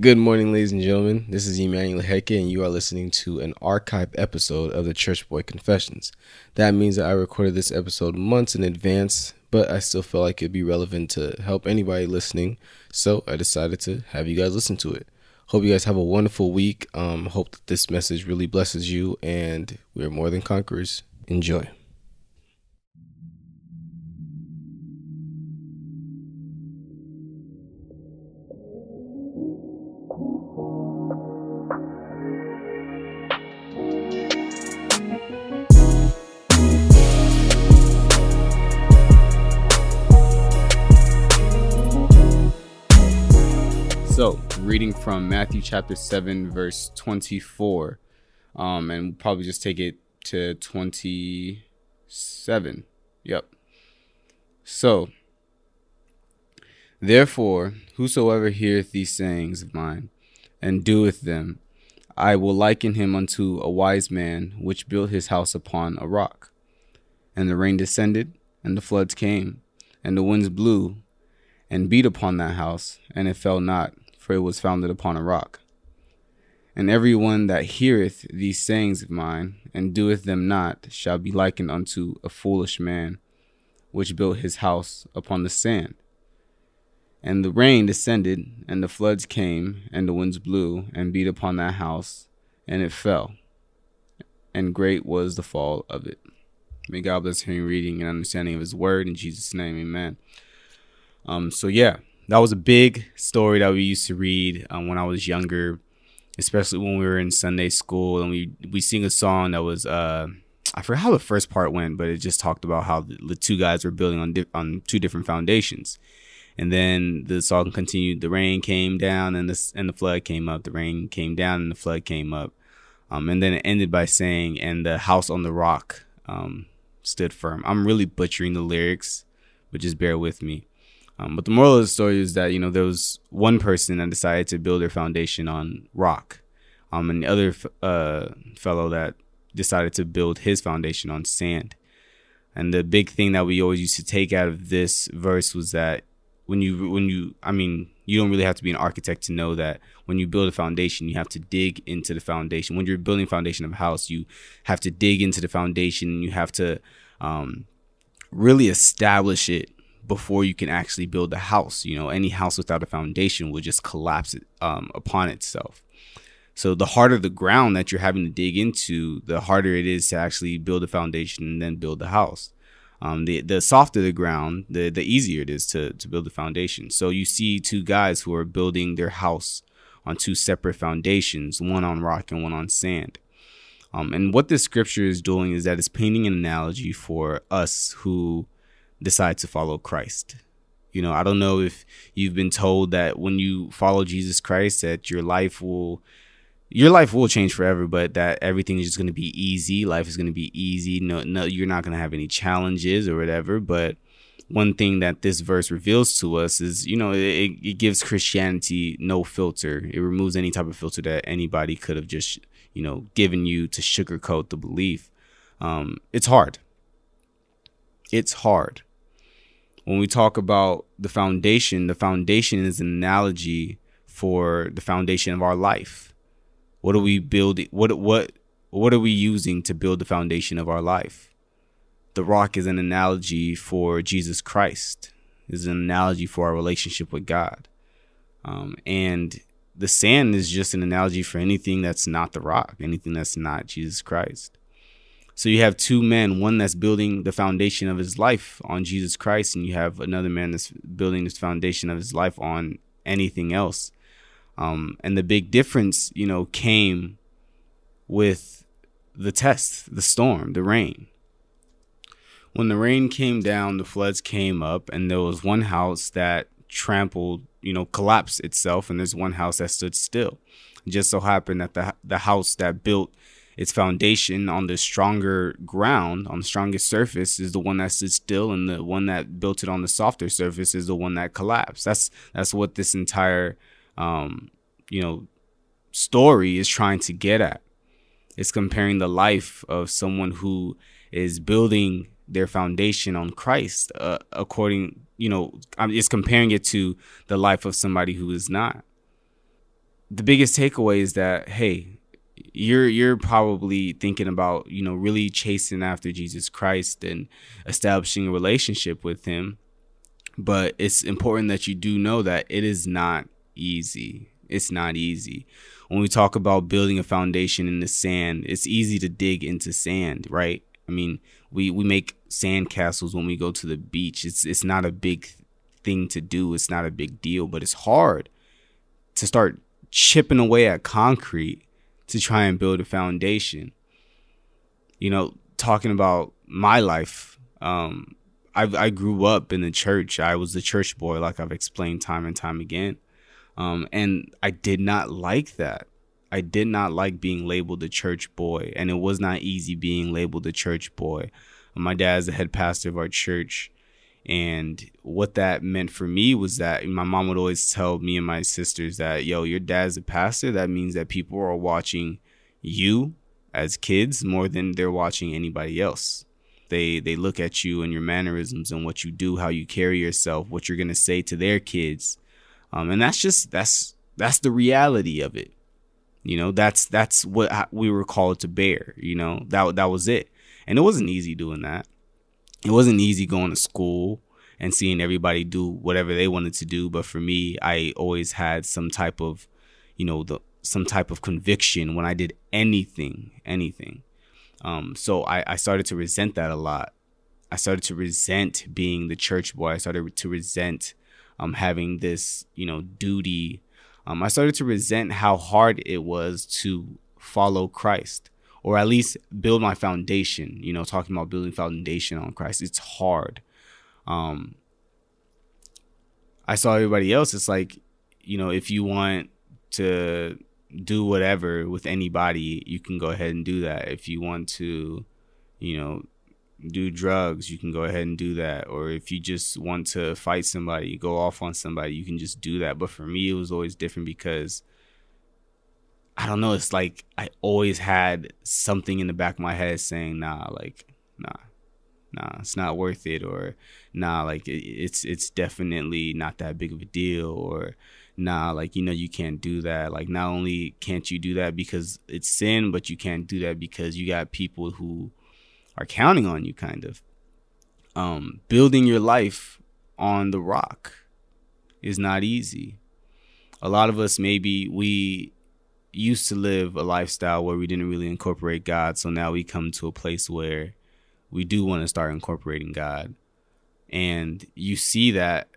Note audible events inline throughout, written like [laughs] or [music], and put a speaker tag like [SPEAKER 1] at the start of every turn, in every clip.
[SPEAKER 1] Good morning, ladies and gentlemen. This is Emmanuel Heke, and you are listening to an archive episode of the Church Boy Confessions. That means that I recorded this episode months in advance, but I still felt like it'd be relevant to help anybody listening, so I decided to have you guys listen to it. Hope you guys have a wonderful week. Um, hope that this message really blesses you, and we're more than conquerors. Enjoy. So, reading from Matthew chapter 7, verse 24, um, and we'll probably just take it to 27. Yep. So, therefore, whosoever heareth these sayings of mine and doeth them, I will liken him unto a wise man which built his house upon a rock. And the rain descended, and the floods came, and the winds blew and beat upon that house, and it fell not, for it was founded upon a rock. And every one that heareth these sayings of mine, and doeth them not, shall be likened unto a foolish man, which built his house upon the sand. And the rain descended, and the floods came, and the winds blew, and beat upon that house, and it fell. And great was the fall of it. May God bless hearing, reading, and understanding of His word. In Jesus' name, amen. Um, so, yeah, that was a big story that we used to read um, when I was younger, especially when we were in Sunday school and we we sing a song that was uh, I forgot how the first part went, but it just talked about how the, two guys were building on di- on two different foundations. And then the song continued. The rain came down, and the and the flood came up. The rain came down, and the flood came up. Um, and then it ended by saying, "And the house on the rock um, stood firm." I'm really butchering the lyrics, but just bear with me. Um, but the moral of the story is that you know there was one person that decided to build their foundation on rock, um, and the other uh, fellow that decided to build his foundation on sand. And the big thing that we always used to take out of this verse was that when you when you I mean you don't really have to be an architect to know that when you build a foundation you have to dig into the foundation. When you're building foundation of a house, you have to dig into the foundation. You have to um, really establish it before you can actually build a house. You know, any house without a foundation will just collapse um, upon itself. So the harder the ground that you're having to dig into, the harder it is to actually build a foundation and then build the house. Um, the the softer the ground, the the easier it is to to build the foundation. So you see two guys who are building their house on two separate foundations, one on rock and one on sand. Um, and what this scripture is doing is that it's painting an analogy for us who decide to follow Christ. You know, I don't know if you've been told that when you follow Jesus Christ that your life will your life will change forever, but that everything is just going to be easy. Life is going to be easy. No, no, you're not going to have any challenges or whatever. But one thing that this verse reveals to us is, you know, it, it gives Christianity no filter. It removes any type of filter that anybody could have just, you know, given you to sugarcoat the belief. Um, it's hard. It's hard when we talk about the foundation, the foundation is an analogy for the foundation of our life. What are we building? What what what are we using to build the foundation of our life? The rock is an analogy for Jesus Christ. Is an analogy for our relationship with God, um, and the sand is just an analogy for anything that's not the rock, anything that's not Jesus Christ. So you have two men, one that's building the foundation of his life on Jesus Christ, and you have another man that's building this foundation of his life on anything else. Um, and the big difference, you know, came with the test, the storm, the rain. When the rain came down, the floods came up, and there was one house that trampled, you know, collapsed itself, and there's one house that stood still. It just so happened that the the house that built its foundation on the stronger ground, on the strongest surface, is the one that stood still, and the one that built it on the softer surface is the one that collapsed. That's that's what this entire, um, you know, story is trying to get at. It's comparing the life of someone who is building their foundation on Christ, uh, according, you know, it's comparing it to the life of somebody who is not. the biggest takeaway is that hey, you're you're probably thinking about you know really chasing after Jesus Christ and establishing a relationship with Him, but it's important that you do know that it is not easy. It's not easy. When we talk about building a foundation in the sand, it's easy to dig into sand, right? I mean, we we make sand castles when we go to the beach. It's it's not a big thing to do. It's not a big deal, but it's hard to start chipping away at concrete to try and build a foundation. You know, talking about my life, um, I, I grew up in the church. I was the church boy, like I've explained time and time again. Um, and I did not like that. I did not like being labeled a church boy, and it was not easy being labeled a church boy. My dad is the head pastor of our church, and what that meant for me was that my mom would always tell me and my sisters that, yo, your dad's a pastor. That means that people are watching you as kids more than they're watching anybody else. They they look at you and your mannerisms and what you do, how you carry yourself, what you're gonna say to their kids, um, and that's just that's that's the reality of it. You know, that's that's what we were called to bear. You know, that that was it, and it wasn't easy doing that it wasn't easy going to school and seeing everybody do whatever they wanted to do. But for me, I always had some type of, you know, the some type of conviction when I did anything, anything. Um, so I, I started to resent that a lot. I started to resent being the church boy. I started to resent um, having this, you know, duty. Um, I started to resent how hard it was to follow Christ or at least build my foundation. You know, talking about building foundation on Christ, it's hard. Um, I saw everybody else. It's like, you know, if you want to do whatever with anybody, you can go ahead and do that. If you want to, you know, do drugs, you can go ahead and do that. Or if you just want to fight somebody, go off on somebody, you can just do that. But for me, it was always different because I don't know. It's like I always had something in the back of my head saying, "Nah, like, nah, nah, it's not worth it," or "Nah, like it's it's definitely not that big of a deal," or "Nah, like you know you can't do that." Like not only can't you do that because it's sin, but you can't do that because you got people who are counting on you, kind of. Um, building your life on the rock is not easy. A lot of us maybe we used to live a lifestyle where we didn't really incorporate God. So now we come to a place where we do want to start incorporating God. And you see that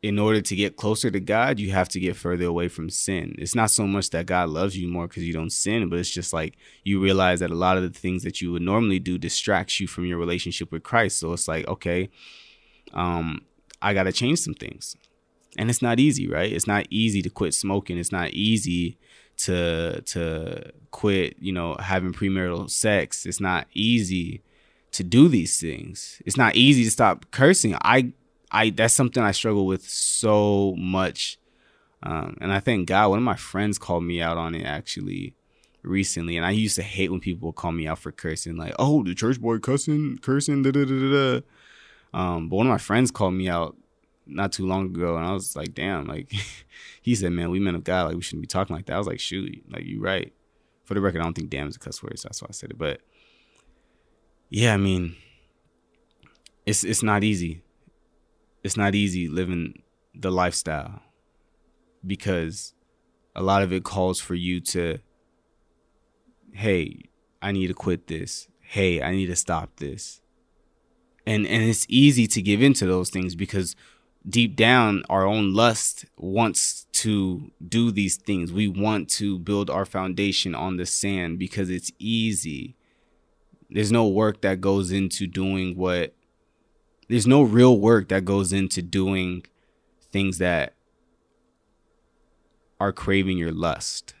[SPEAKER 1] in order to get closer to God, you have to get further away from sin. It's not so much that God loves you more because you don't sin, but it's just like you realize that a lot of the things that you would normally do distracts you from your relationship with Christ. So it's like, okay, um, I got to change some things. And it's not easy, right? It's not easy to quit smoking. It's not easy to to quit, you know, having premarital sex. It's not easy to do these things. It's not easy to stop cursing. I I that's something I struggle with so much. Um, and I thank God one of my friends called me out on it actually recently. And I used to hate when people would call me out for cursing, like, oh, the church boy cussing, cursing, da da da da. Um, but one of my friends called me out not too long ago, and I was like, damn, like [laughs] he said, man, we men of God, like we shouldn't be talking like that. I was like, shoot, like you right. For the record, I don't think damn is a cuss word, so that's why I said it. But yeah, I mean, it's it's not easy. It's not easy living the lifestyle because a lot of it calls for you to, hey, I need to quit this. Hey, I need to stop this. And and it's easy to give into those things because deep down our own lust wants to do these things. We want to build our foundation on the sand because it's easy. There's no work that goes into doing what there's no real work that goes into doing things that are craving your lust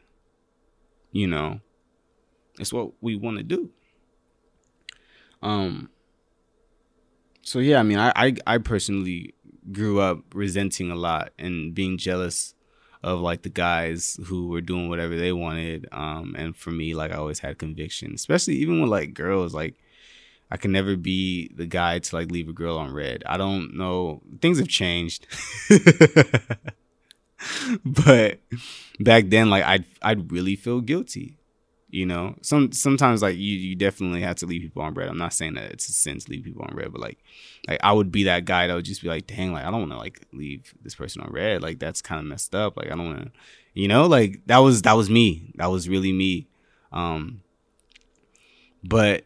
[SPEAKER 1] you know? It's what we want to do. Um so yeah i mean I, I i personally grew up resenting a lot and being jealous of like the guys who were doing whatever they wanted. Um, and for me, like I always had conviction, especially even with like girls. Like I can never be the guy to like leave a girl on read. I don't know. Things have changed. [laughs] but back then, like I'd I'd really feel guilty. You know, some sometimes like you you definitely have to leave people on bread. I'm not saying that it's a sin to leave people on bread, but like like I would be that guy that would just be like, dang, like I don't want to like leave this person on read. Like that's kind of messed up. Like I don't want to, you know, like that was that was me. That was really me. Um, but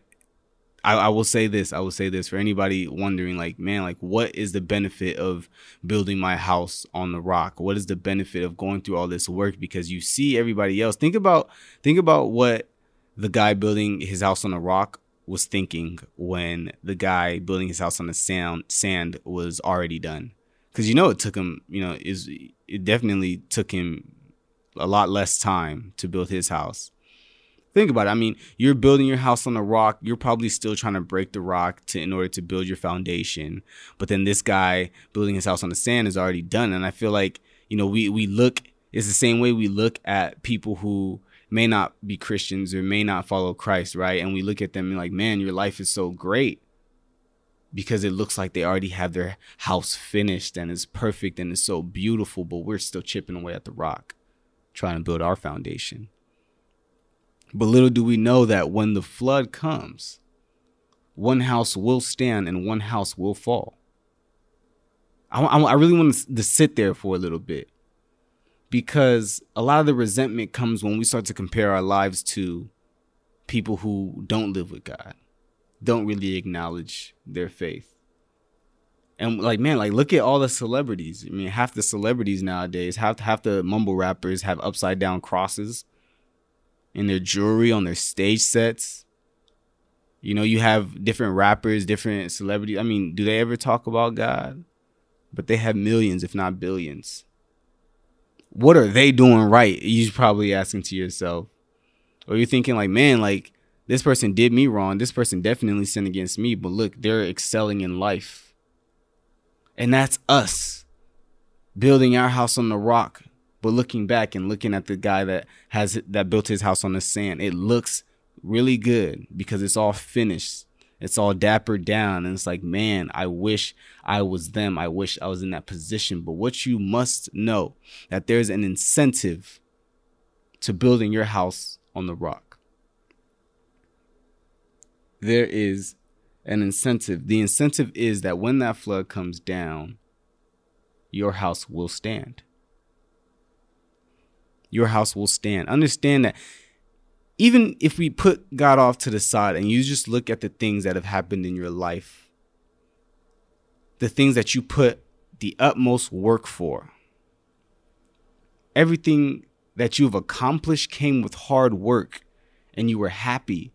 [SPEAKER 1] I, I will say this. I will say this for anybody wondering, like, man, like, what is the benefit of building my house on the rock? What is the benefit of going through all this work? Because you see everybody else. Think about think about what the guy building his house on the rock was thinking when the guy building his house on the sand sand was already done. Because you know it took him, you know, is it definitely took him a lot less time to build his house think about it. I mean, you're building your house on a rock. You're probably still trying to break the rock to in order to build your foundation. But then this guy building his house on the sand is already done. And I feel like, you know, we we look it's the same way we look at people who may not be Christians or may not follow Christ, right? And we look at them and like, man, your life is so great because it looks like they already have their house finished and it's perfect and it's so beautiful, but we're still chipping away at the rock trying to build our foundation. But little do we know that when the flood comes, one house will stand and one house will fall. I, I, I really want to, to sit there for a little bit because a lot of the resentment comes when we start to compare our lives to people who don't live with God, don't really acknowledge their faith. And like man, like look at all the celebrities. I mean, half the celebrities nowadays, half half the mumble rappers have upside down crosses in their jewelry on their stage sets. You know, you have different rappers, different celebrities. I mean, do they ever talk about God? But they have millions, if not billions. What are they doing right? You're probably asking to yourself. Or you're thinking, like, man, like, this person did me wrong. This person definitely sinned against me. But look, they're excelling in life. And that's us building our house on the rock, but looking back and looking at the guy that has that built his house on the sand, it looks really good because it's all finished. It's all dappered down. And it's like, man, I wish I was them. I wish I was in that position. But what you must know that there's an incentive to building your house on the rock. There is an incentive. The incentive is that when that flood comes down, your house will stand your house will stand. Understand that even if we put God off to the side and you just look at the things that have happened in your life, the things that you put the utmost work for, everything that you've accomplished came with hard work and you were happy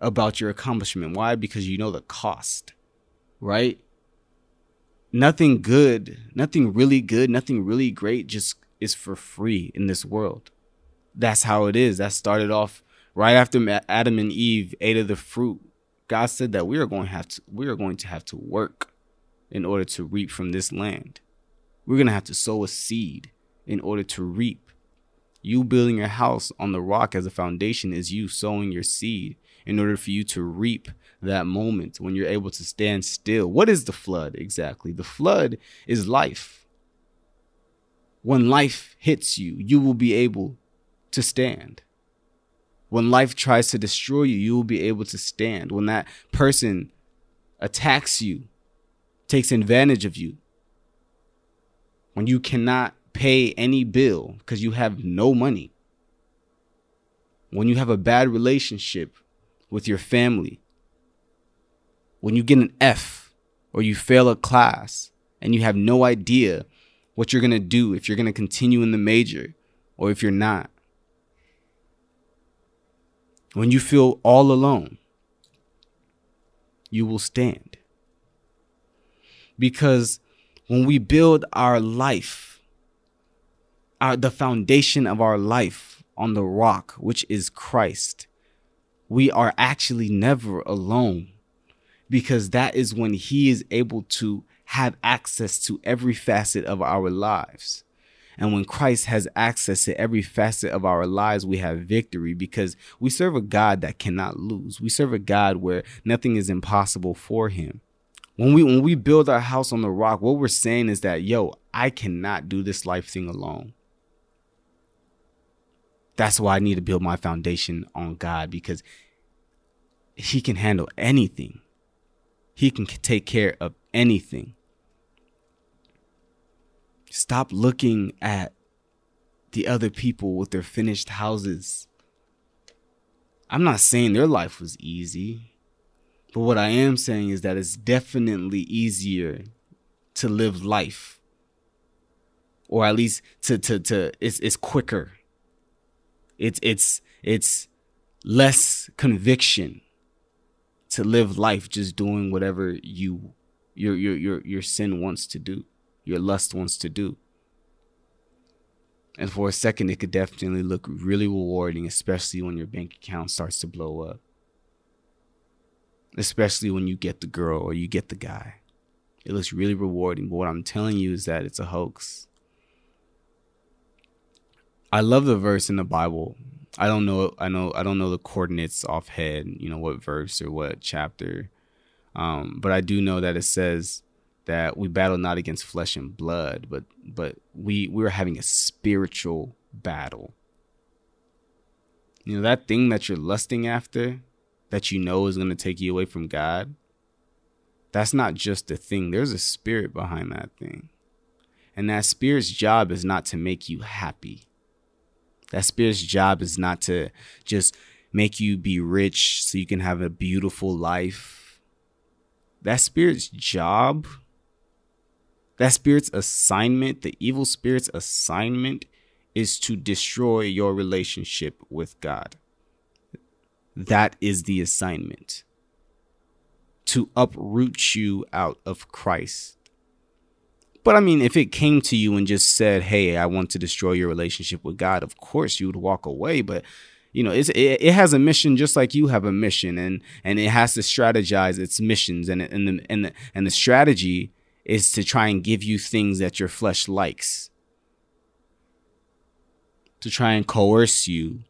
[SPEAKER 1] about your accomplishment. Why? Because you know the cost, right? Nothing good, nothing really good, nothing really great just is for free in this world. That's how it is. That started off right after Adam and Eve ate of the fruit. God said that we are going to have to we are going to have to work in order to reap from this land. We're going to have to sow a seed in order to reap. You building your house on the rock as a foundation is you sowing your seed in order for you to reap that moment when you're able to stand still. What is the flood exactly? The flood is life when life hits you, you will be able to stand. When life tries to destroy you, you will be able to stand. When that person attacks you, takes advantage of you, when you cannot pay any bill because you have no money, when you have a bad relationship with your family, when you get an F or you fail a class and you have no idea what you're going to do if you're going to continue in the major or if you're not. When you feel all alone, you will stand. Because when we build our life, our, the foundation of our life on the rock, which is Christ, we are actually never alone because that is when He is able to have access to every facet of our lives. And when Christ has access to every facet of our lives, we have victory because we serve a God that cannot lose. We serve a God where nothing is impossible for him. When we when we build our house on the rock, what we're saying is that, yo, I cannot do this life thing alone. That's why I need to build my foundation on God because He can handle anything. He can take care of anything. Stop looking at the other people with their finished houses. I'm not saying their life was easy, but what I am saying is that it's definitely easier to live life. Or at least to to to it's it's quicker. It's it's it's less conviction to live life just doing whatever you your your your your sin wants to do, your lust wants to do. And for a second, it could definitely look really rewarding, especially when your bank account starts to blow up. Especially when you get the girl or you get the guy. It looks really rewarding. But what I'm telling you is that it's a hoax. I love the verse in the Bible. I don't know. I know. I don't know the coordinates off offhand. You know what verse or what chapter. Um, but I do know that it says that we battle not against flesh and blood, but but we we're having a spiritual battle. You know that thing that you're lusting after, that you know is going to take you away from God. That's not just a thing. There's a spirit behind that thing. And that spirit's job is not to make you happy. That spirit's job is not to just make you be rich so you can have a beautiful life. That spirit's job, that spirit's assignment, the evil spirit's assignment is to destroy your relationship with God. That is the assignment to uproot you out of Christ. But I mean, if it came to you and just said, "Hey, I want to destroy your relationship with God," of course you would walk away. But you know, it, it has a mission just like you have a mission, and and it has to strategize its missions, and and the, and the, and the strategy is to try and give you things that your flesh likes, to try and coerce you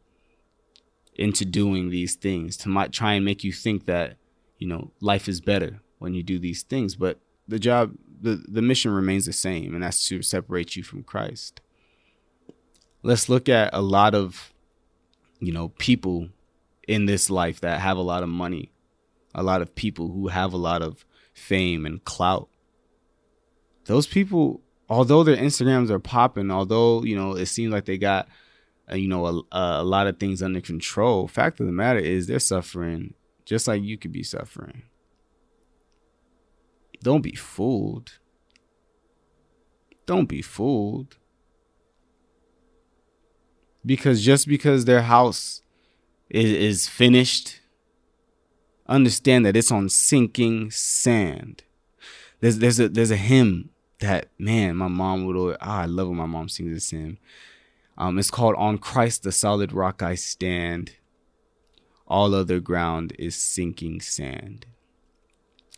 [SPEAKER 1] into doing these things, to try and make you think that you know life is better when you do these things, but the job the, the mission remains the same, and that's to separate you from Christ. Let's look at a lot of, you know, people in this life that have a lot of money, a lot of people who have a lot of fame and clout. Those people, although their Instagrams are popping, although, you know, it seems like they got, uh, you know, a, a lot of things under control, fact of the matter is they're suffering just like you could be suffering. Don't be fooled. Don't be fooled. Because just because their house is, is finished, understand that it's on sinking sand. There's there's a there's a hymn that man, my mom would always, ah, I love when my mom sings this hymn. Um, it's called On Christ the Solid Rock I Stand. All other ground is sinking sand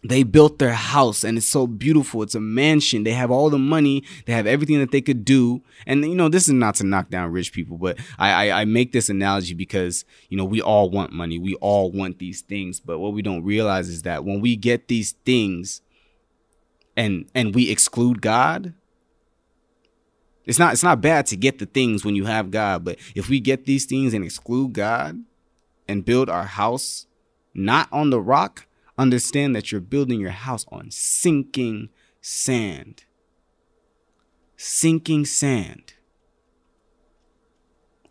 [SPEAKER 1] they built their house and it's so beautiful. It's a mansion. They have all the money. They have everything that they could do. And you know, this is not to knock down rich people, but I, I, I make this analogy because you know we all want money. We all want these things, but what we don't realize is that when we get these things, and and we exclude God, it's not it's not bad to get the things when you have God, but if we get these things and exclude God and build our house not on the rock Understand that you're building your house on sinking sand. Sinking sand.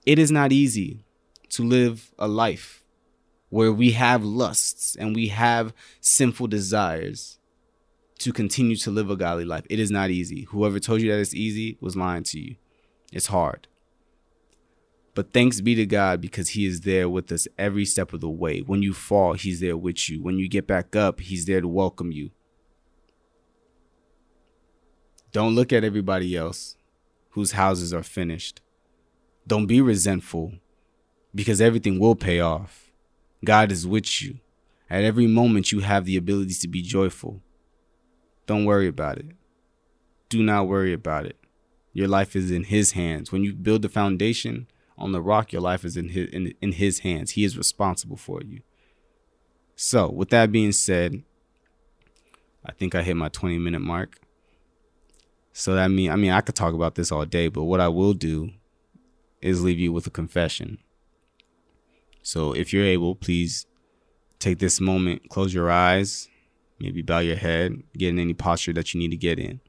[SPEAKER 1] It is not easy to live a life where we have lusts and we have sinful desires to continue to live a godly life. It is not easy. Whoever told you that it's easy was lying to you. It's hard. But thanks be to God because He is there with us every step of the way. When you fall, He's there with you. When you get back up, He's there to welcome you. Don't look at everybody else whose houses are finished. Don't be resentful because everything will pay off. God is with you. At every moment, you have the ability to be joyful. Don't worry about it. Do not worry about it. Your life is in His hands. When you build the foundation, on the rock, your life is in his in, in his hands. He is responsible for you. So, with that being said, I think I hit my 20 minute mark. So that mean I mean I could talk about this all day, but what I will do is leave you with a confession. So if you're able, please take this moment, close your eyes, maybe bow your head, get in any posture that you need to get in.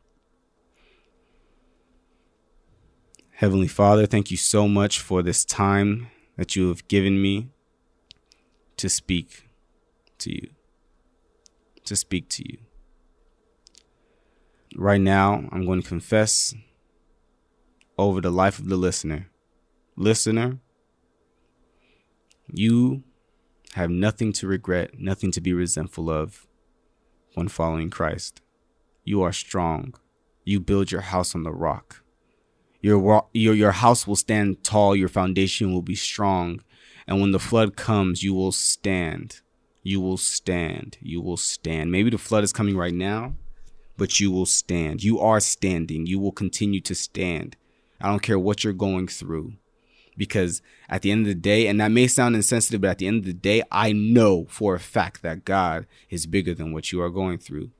[SPEAKER 1] Heavenly Father, thank you so much for this time that you have given me to speak to you. To speak to you. Right now, I'm going to confess over the life of the listener. Listener, you have nothing to regret, nothing to be resentful of when following Christ. You are strong. You build your house on the rock. Your, your, your house will stand tall, your foundation will be strong. And when the flood comes, you will stand. You will stand. You will stand. Maybe the flood is coming right now, but you will stand. You are standing. You will continue to stand. I don't care what you're going through because at the end of the day, and that may sound insensitive, but at the end of the day, I know for a fact that God is bigger than what you are going through.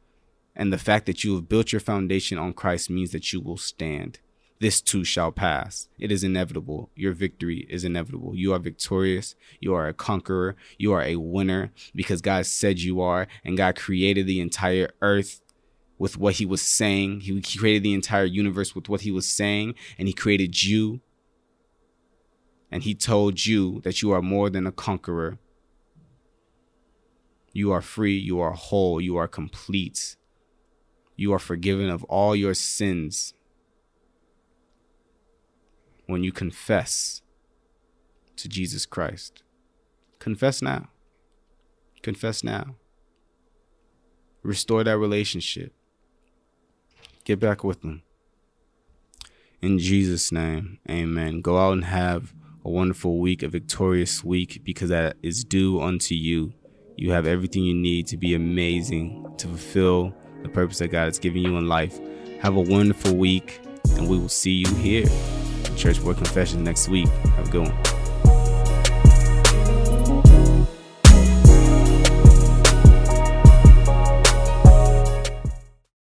[SPEAKER 1] And the fact that you have built your foundation on Christ means that you will stand. This too shall pass. It is inevitable. Your victory is inevitable. You are victorious. You are a conqueror. You are a winner because God said you are, and God created the entire earth with what he was saying. He created the entire universe with what he was saying, and he created you and he told you that you are more than a conqueror. You are free, you are whole, you are complete. You are forgiven of all your sins when you confess to Jesus Christ. Confess now. Confess now. Restore that relationship. Get back with them. In Jesus' name, amen. Go out and have a wonderful week, a victorious week, because that is due unto you. You have everything you need to be amazing, to fulfill the purpose that God has given you in life. Have a wonderful week, and we will see you here. Church Boy Confessions next week. Have a good one.